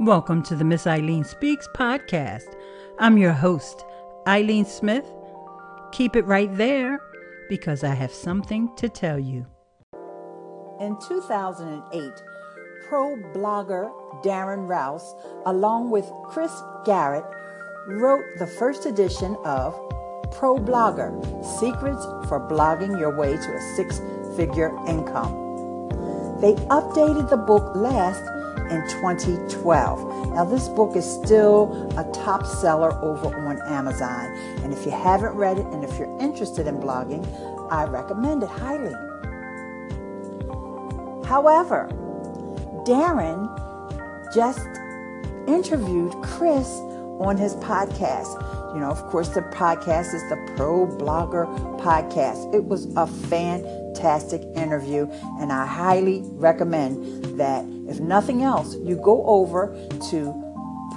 Welcome to the Miss Ileane Speaks podcast. I'm your host, Ileane Smith. Keep it right there because I have something to tell you. In 2008, pro blogger Darren Rowse, along with Chris Garrett, wrote the first edition of Pro Blogger Secrets for Blogging Your Way to a Six Figure Income. They updated the book last in 2012. Now, this book is still a top seller over on Amazon. And if you haven't read it and if you're interested in blogging, I recommend it highly. However, Darren just interviewed Chris on his podcast. You know, of course, the podcast is the Pro Blogger Podcast. It was a fantastic interview, and I highly recommend that, if nothing else, you go over to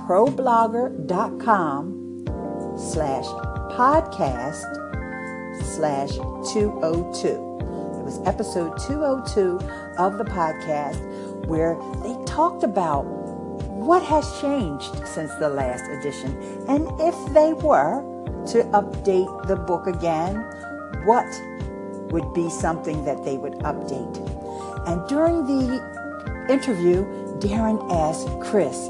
problogger.com slash podcast slash 202. It was episode 202 of the podcast where they talked about what has changed since the last edition? And if they were to update the book again, what would be something that they would update? And during the interview, Darren asked Chris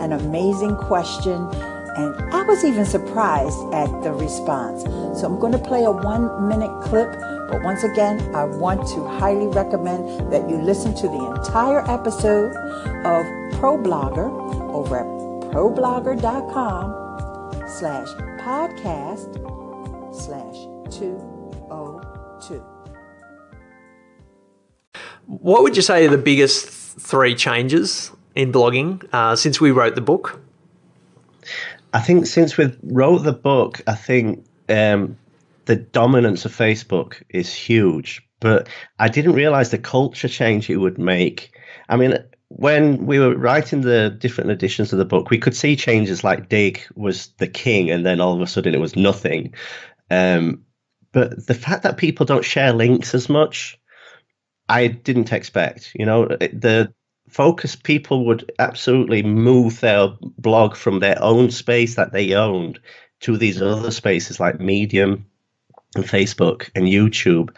an amazing question, and I was even surprised at the response. So I'm going to play a one minute clip, but once again, I want to highly recommend that you listen to the entire episode of ProBlogger over at problogger.com slash podcast 202. What would you say are the biggest three changes in blogging uh, since we wrote the book? I think since we wrote the book, I think um, the dominance of Facebook is huge. But I didn't realize the culture change it would make. I mean, when we were writing the different editions of the book, we could see changes like Digg was the king, and then all of a sudden it was nothing. Um, but the fact that people don't share links as much, I didn't expect. You know, the focus people would absolutely move their blog from their own space that they owned to these other spaces like Medium and Facebook and YouTube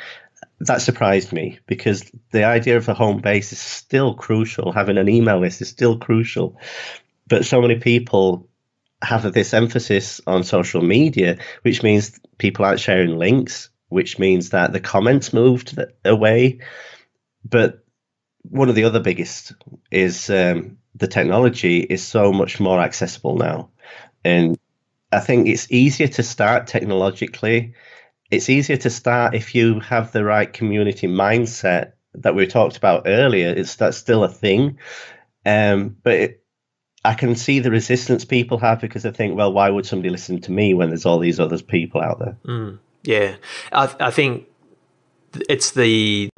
that surprised me because the idea of a home base is still crucial. Having an email list is still crucial. But so many people have this emphasis on social media, which means people aren't sharing links, which means that the comments moved away. But one of the other biggest is um, the technology is so much more accessible now. And I think it's easier to start technologically it's easier to start if you have the right community mindset that we talked about earlier. It's that's still a thing, um, but it, I can see the resistance people have because they think, well, why would somebody listen to me when there's all these other people out there? Mm, yeah, I, I think it's the.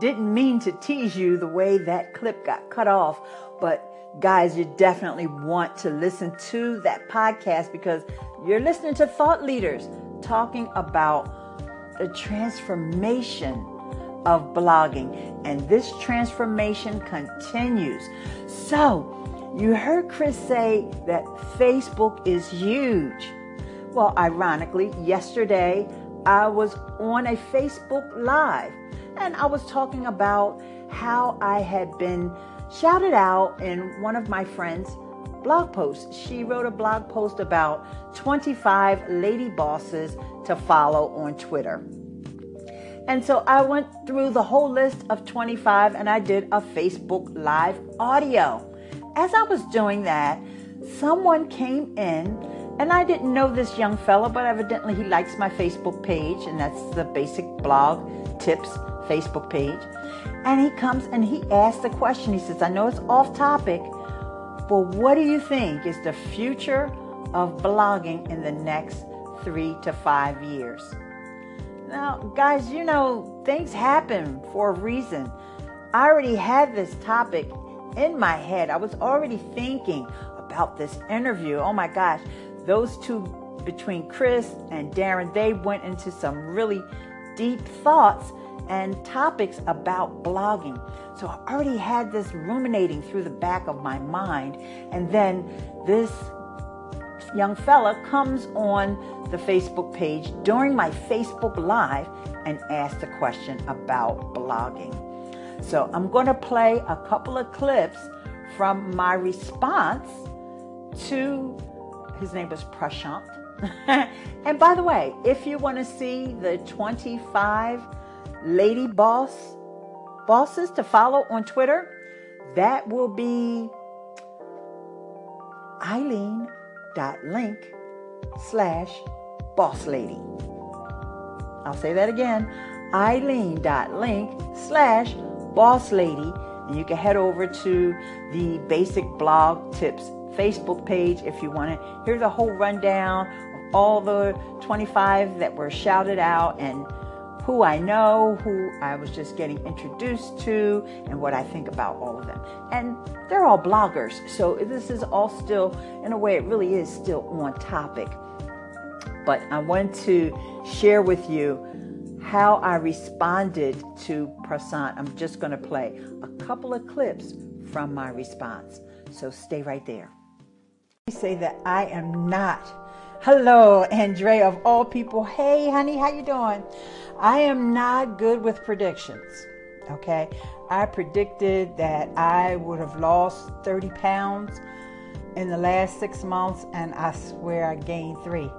Didn't mean to tease you the way that clip got cut off, but guys, you definitely want to listen to that podcast because you're listening to thought leaders talking about the transformation of blogging, and this transformation continues. So, you heard Chris say that Facebook is huge. Well, ironically, yesterday I was on a Facebook Live and I was talking about how I had been shouted out in one of my friends' blog posts. She wrote a blog post about 25 lady bosses to follow on Twitter. And so I went through the whole list of 25 and I did a Facebook Live audio. As I was doing that, someone came in and I didn't know this young fella, but evidently he likes my Facebook page, and that's the basic blog tips Facebook page. And he comes and he asks the question. He says, I know it's off topic, but what do you think is the future of blogging in the next three to five years? Now, guys, you know, things happen for a reason. I already had this topic in my head. I was already thinking about this interview. Oh my gosh, those two between Chris and Darren, they went into some really deep thoughts. and topics about blogging. So I already had this ruminating through the back of my mind. And then this young fella comes on the Facebook page during my Facebook Live and asks a question about blogging. So I'm going to play a couple of clips from my response to his name was Prashant. and by the way, if you want to see the 25 lady boss bosses to follow on Twitter, that will be ileane.link slash boss lady. I'll say that again ileane.link slash boss lady. And you can head over to the basic blog tips Facebook page if you want to hear the whole rundown of all the 25 that were shouted out and who I know, who I was just getting introduced to, and what I think about all of them. And they're all bloggers, so this is all still, in a way, it really is still on topic. But I want to share with you how I responded to Prashant. I'm just going to play a couple of clips from my response. So stay right there. Say that I am not. Hello, Andre of all people. Hey, honey, how you doing? I am not good with predictions. Okay, I predicted that I would have lost 30 pounds in the last six months, and I swear I gained three.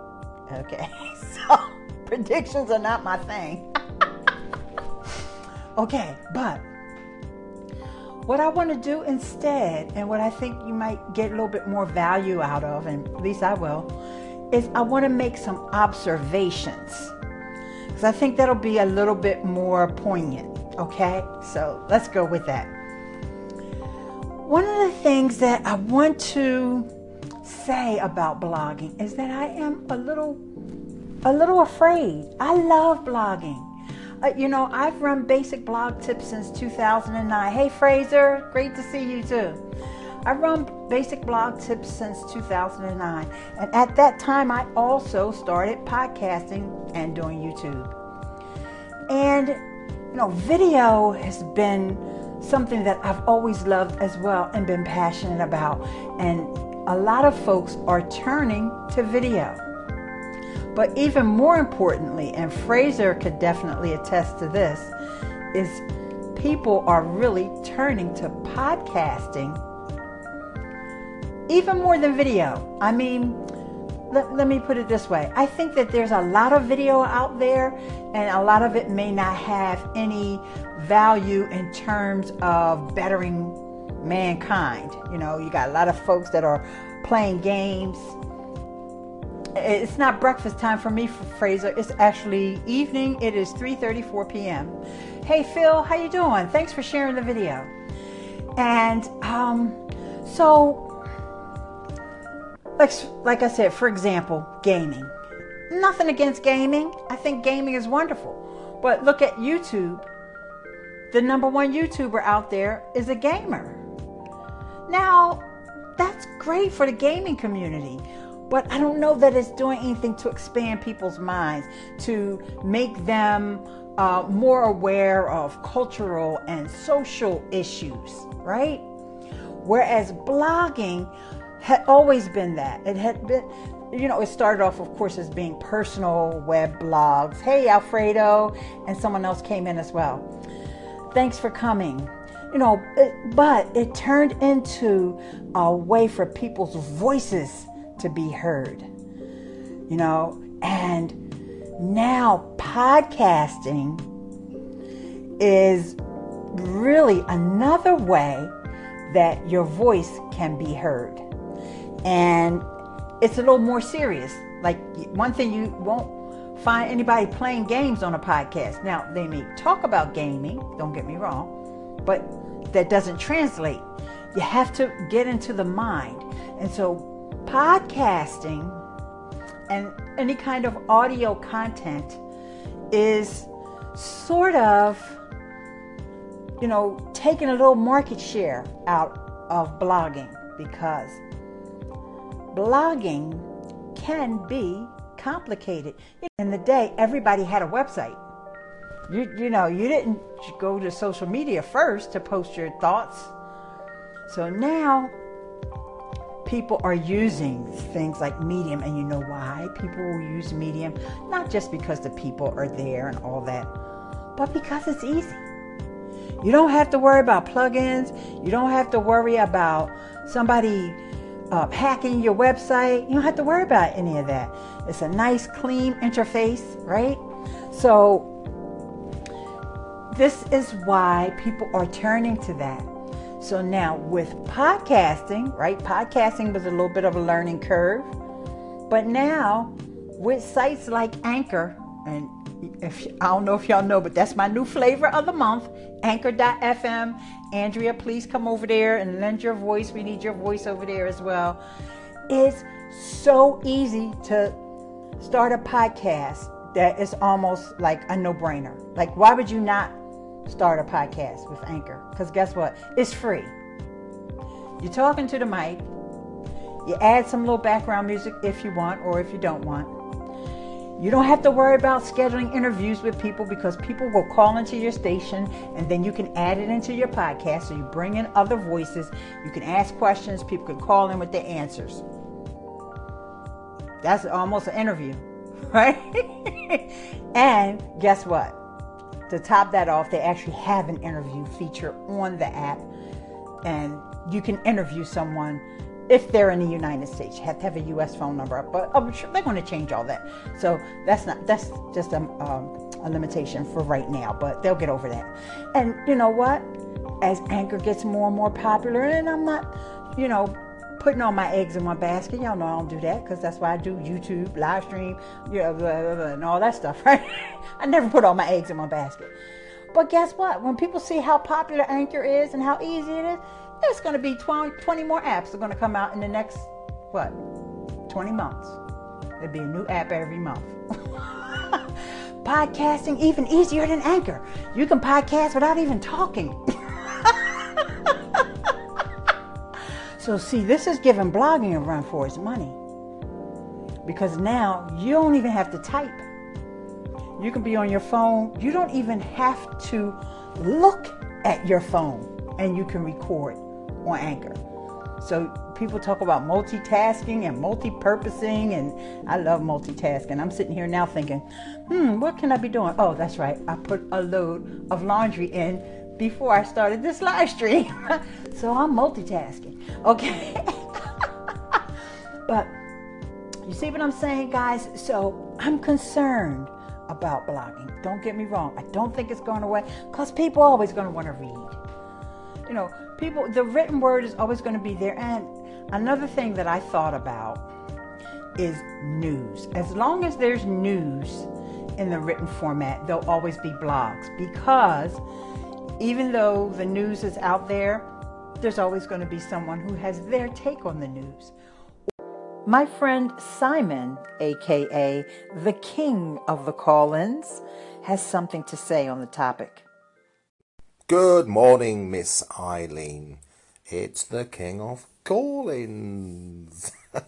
Okay, so predictions are not my thing. okay, but what I want to do instead, and what I think you might get a little bit more value out of, and at least I will, is I want to make some observations because I think that'll be a little bit more poignant. Okay, so let's go with that. One of the things that I want to say about blogging is that I am a little, a little afraid. I love blogging. Uh, you know, I've run basic blog tips since 2009. Hey, Fraser, great to see you too. I've run basic blog tips since 2009. And at that time, I also started podcasting and doing YouTube. And, you know, video has been something that I've always loved as well and been passionate about. And a lot of folks are turning to video. But even more importantly, and Fraser could definitely attest to this, is people are really turning to podcasting even more than video. I mean, let, let me put it this way I think that there's a lot of video out there, and a lot of it may not have any value in terms of bettering mankind. You know, you got a lot of folks that are playing games. It's not breakfast time for me, Fraser. It's actually evening. It is 3:34 p.m. Hey Phil, how you doing? Thanks for sharing the video. And um, so like, like I said, for example, gaming. Nothing against gaming. I think gaming is wonderful. But look at YouTube. The number one YouTuber out there is a gamer. Now, that's great for the gaming community, but I don't know that it's doing anything to expand people's minds, to make them uh, more aware of cultural and social issues, right? Whereas blogging had always been that. It had been, you know, it started off, of course, as being personal web blogs. Hey, Alfredo, and someone else came in as well. Thanks for coming. You know, it, but it turned into a way for people's voices to be heard. You know, and now podcasting is really another way that your voice can be heard and it's a little more serious. Like one thing you won't find anybody playing games on a podcast. Now they may talk about gaming, don't get me wrong, but that doesn't translate. You have to get into the mind. And so podcasting and any kind of audio content is sort of you know taking a little market share out of blogging because blogging can be complicated. In the day, everybody had a website. You you know, you didn't go to social media first to post your thoughts. So now people are using things like Medium, and you know why people will use Medium? Not just because the people are there and all that, but because it's easy. You don't have to worry about plugins. You don't have to worry about somebody uh, hacking your website. You don't have to worry about any of that. It's a nice, clean interface, right? So, this is why people are turning to that. So, now with podcasting, right? Podcasting was a little bit of a learning curve. But now, with sites like Anchor, and if I don't know if y'all know, but that's my new flavor of the month, anchor.fm. Andrea, please come over there and lend your voice. We need your voice over there as well. It's so easy to start a podcast that is almost like a no brainer. Like, why would you not start a podcast with Anchor? Because guess what? It's free. You're talking to the mic. You add some little background music if you want or if you don't want you don't have to worry about scheduling interviews with people because people will call into your station and then you can add it into your podcast. So you bring in other voices, you can ask questions, people can call in with their answers. That's almost an interview, right? and guess what? To top that off, they actually have an interview feature on the app, and you can interview someone if they're in the United States. You have to have a U.S. phone number, but I'm sure they're going to change all that. So that's not that's just a, um, a limitation for right now, but they'll get over that. And you know what? As Anchor gets more and more popular, and I'm not, you know, putting all my eggs in one basket. Y'all know I don't do that because that's why I do YouTube, live stream, you know, blah, blah, blah, and all that stuff, right? I never put all my eggs in one basket. But guess what? When people see how popular Anchor is and how easy it is, there's going to be 20, 20 more apps that are going to come out in the next, what, 20 months. There'll be a new app every month. Podcasting even easier than Anchor. You can podcast without even talking. so, see, this is giving blogging a run for its money. Because now you don't even have to type. You can be on your phone. You don't even have to look at your phone and you can record on Anchor. So people talk about multitasking and multi-purposing, and I love multitasking. I'm sitting here now thinking, hmm, what can I be doing? Oh, that's right. I put a load of laundry in before I started this live stream. so I'm multitasking. Okay. but you see what I'm saying, guys? So I'm concerned about blogging. Don't get me wrong. I don't think it's going away because people are always going to want to read you know, people, the written word is always going to be there. And another thing that I thought about is news. As long as there's news in the written format, there'll always be blogs because even though the news is out there, there's always going to be someone who has their take on the news. My friend Simon, aka the king of the call ins, has something to say on the topic. Good morning, Miss Ileane. It's the King of Callins.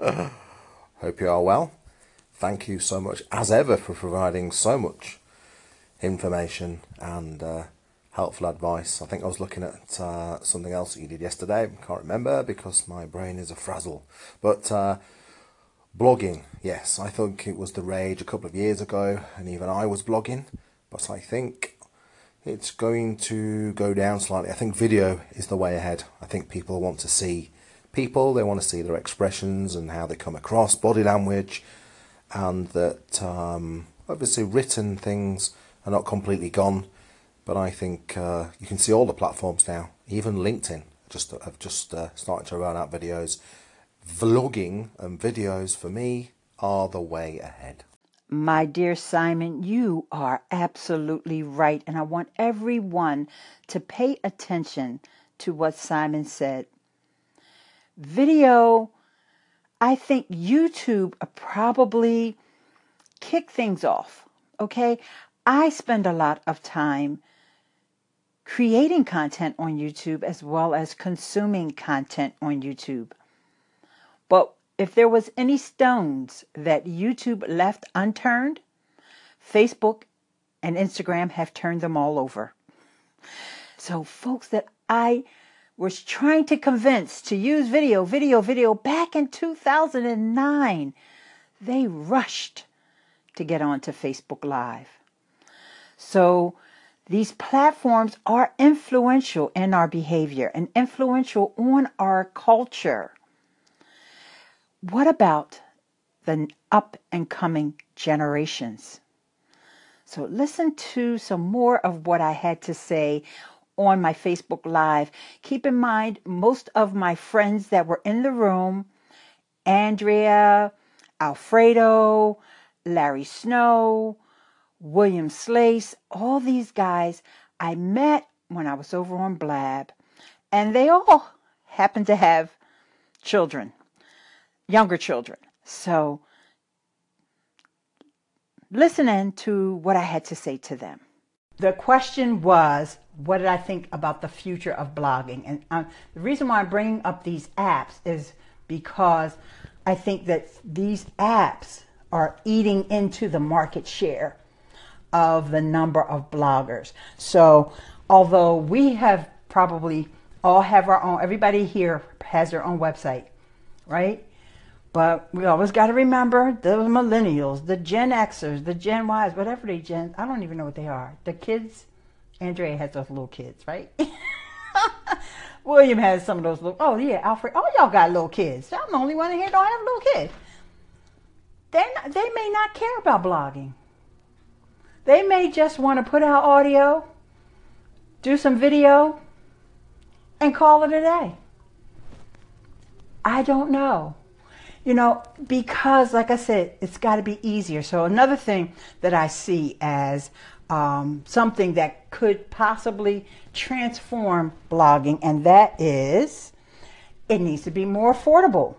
Hope you are well. Thank you so much, as ever, for providing so much information and uh, helpful advice. I think I was looking at uh, something else that you did yesterday. Can't remember because my brain is a frazzle. But uh, blogging, yes, I think it was the rage a couple of years ago, and even I was blogging. But I think it's going to go down slightly. I think video is the way ahead. I think people want to see people, they want to see their expressions and how they come across, body language, and that um, obviously written things are not completely gone. But I think uh, you can see all the platforms now, even LinkedIn, just have just uh, started to run out videos. Vlogging and videos for me are the way ahead. My dear Simon, you are absolutely right. And I want everyone to pay attention to what Simon said. Video, I think YouTube probably kick things off. Okay. I spend a lot of time creating content on YouTube as well as consuming content on YouTube. But if there was any stones that YouTube left unturned, Facebook and Instagram have turned them all over. So, folks that I was trying to convince to use video, video, video back in 2009, they rushed to get onto Facebook Live. So, these platforms are influential in our behavior and influential on our culture. What about the up and coming generations? So, listen to some more of what I had to say on my Facebook Live. Keep in mind, most of my friends that were in the room Andrea, Alfredo, Larry Snow, William Slace, all these guys I met when I was over on Blab, and they all happen to have children, younger children. So, listening to what I had to say to them. The question was, what did I think about the future of blogging? And um, the reason why I'm bringing up these apps is because I think that these apps are eating into the market share of the number of bloggers. So, although we have probably all have our own, everybody here has their own website, right? But we always got to remember the millennials, the Gen Xers, the Gen Ys, whatever they Gen, I don't even know what they are. The kids, Andrea has those little kids, right? William has some of those little, oh yeah, Alfred, all y'all got little kids. I'm the only one in here don't have a little kids. They they may not care about blogging. They may just want to put out audio, do some video, and call it a day. I don't know. You know, because, like I said, it's got to be easier. So, another thing that I see as um, something that could possibly transform blogging, and that is it needs to be more affordable.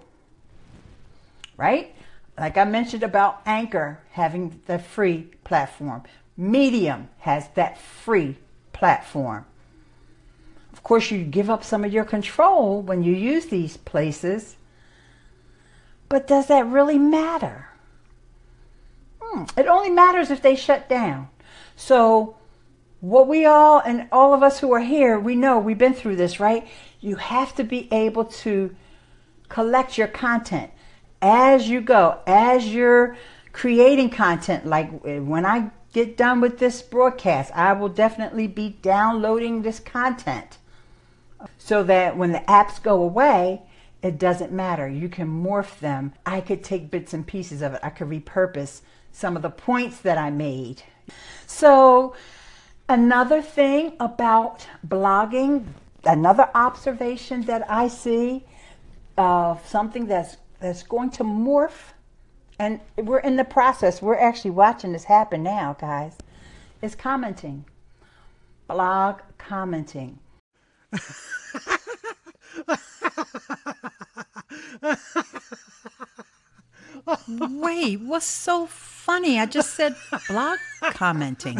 Right? Like I mentioned about Anchor having the free platform, Medium has that free platform. Of course, you give up some of your control when you use these places, but does that really matter? Hmm. It only matters if they shut down. So, what we all and all of us who are here, we know we've been through this, right? You have to be able to collect your content as you go, as you're creating content. Like eh, when I get done with this broadcast, I will definitely be downloading this content so that when the apps go away, it doesn't matter. You can morph them. I could take bits and pieces of it. I could repurpose some of the points that I made. So, another thing about blogging, another observation that I see of something that's that's going to morph. And we're in the process. We're actually watching this happen now, guys. It's commenting. Blog commenting. Wait, what's so funny? I just said blog commenting.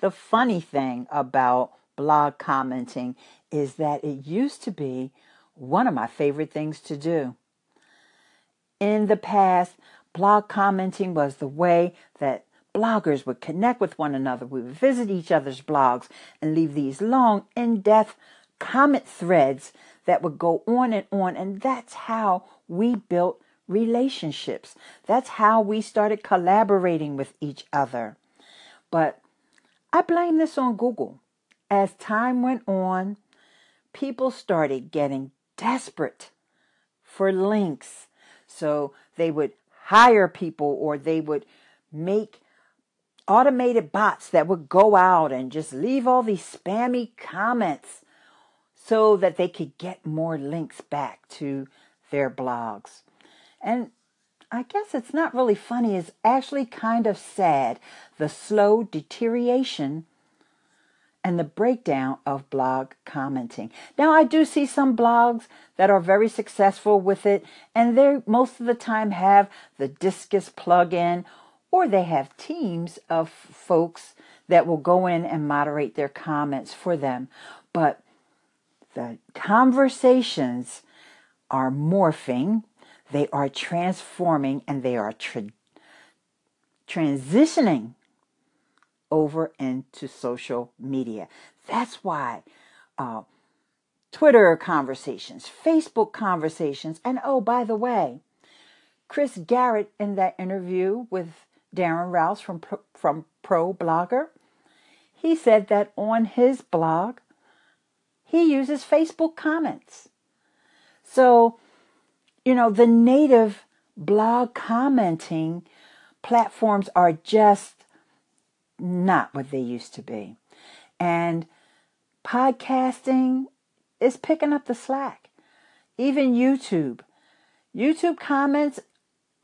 the funny thing about blog commenting is that it used to be one of my favorite things to do. In the past, blog commenting was the way that bloggers would connect with one another. We would visit each other's blogs and leave these long, in depth comment threads that would go on and on. And that's how we built relationships. That's how we started collaborating with each other. But I blame this on Google. As time went on, people started getting desperate for links. So they would hire people or they would make automated bots that would go out and just leave all these spammy comments so that they could get more links back to their blogs. And I guess it's not really funny, it's actually kind of sad the slow deterioration and the breakdown of blog commenting. Now, I do see some blogs that are very successful with it, and they most of the time have the Disqus plugin, or they have teams of folks that will go in and moderate their comments for them. But the conversations are morphing, they are transforming, and they are tra- transitioning over into social media. That's why uh, Twitter conversations, Facebook conversations, and oh, by the way, Chris Garrett in that interview with Darren Rowse from from Pro Blogger, he said that on his blog, he uses Facebook comments. So, you know, the native blog commenting platforms are just not what they used to be. And podcasting is picking up the slack. Even YouTube. YouTube comments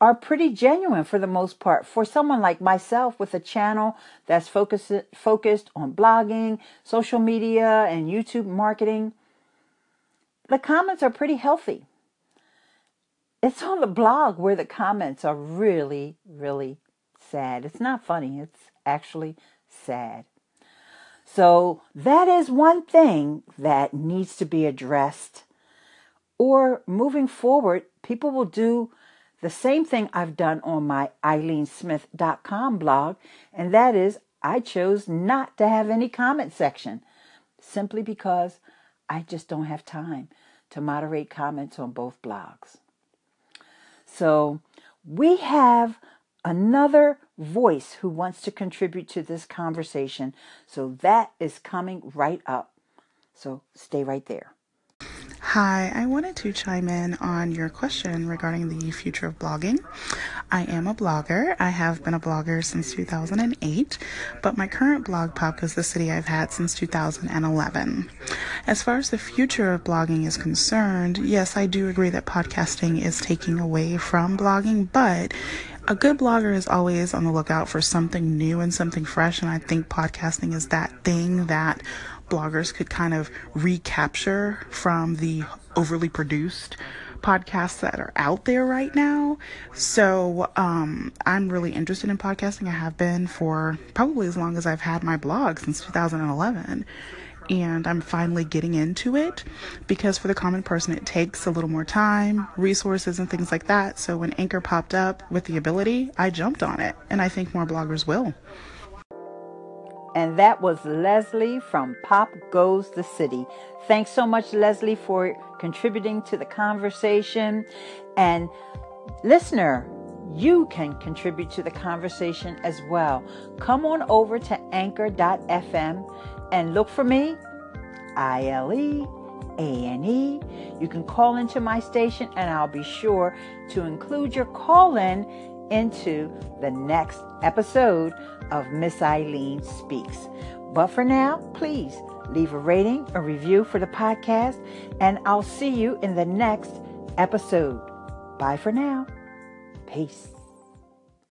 are pretty genuine for the most part. For someone like myself with a channel that's focused focused on blogging, social media, and YouTube marketing, the comments are pretty healthy. It's on the blog where the comments are really, really sad. It's not funny, it's actually sad. So, that is one thing that needs to be addressed. Or moving forward, people will do the same thing I've done on my ileanesmith.com blog, and that is I chose not to have any comment section simply because I just don't have time to moderate comments on both blogs. So we have another voice who wants to contribute to this conversation. So that is coming right up. So stay right there. Hi, I wanted to chime in on your question regarding the future of blogging. I am a blogger. I have been a blogger since 2008, but my current blog pop is the city I've had since 2011. As far as the future of blogging is concerned, yes, I do agree that podcasting is taking away from blogging, but a good blogger is always on the lookout for something new and something fresh, and I think podcasting is that thing that bloggers could kind of recapture from the overly produced podcasts that are out there right now. So um, I'm really interested in podcasting. I have been for probably as long as I've had my blog since 2011. And I'm finally getting into it because for the common person, it takes a little more time, resources, and things like that. So when Anchor popped up with the ability, I jumped on it. And I think more bloggers will. And that was Leslie from Pop Goes the City. Thanks so much, Leslie, for contributing to the conversation. And listener, you can contribute to the conversation as well. Come on over to anchor.fm and look for me, I L E A N E. You can call into my station and I'll be sure to include your call in into the next episode of Miss Ileane Speaks. But for now, please leave a rating, a review for the podcast, and I'll see you in the next episode. Bye for now. Peace.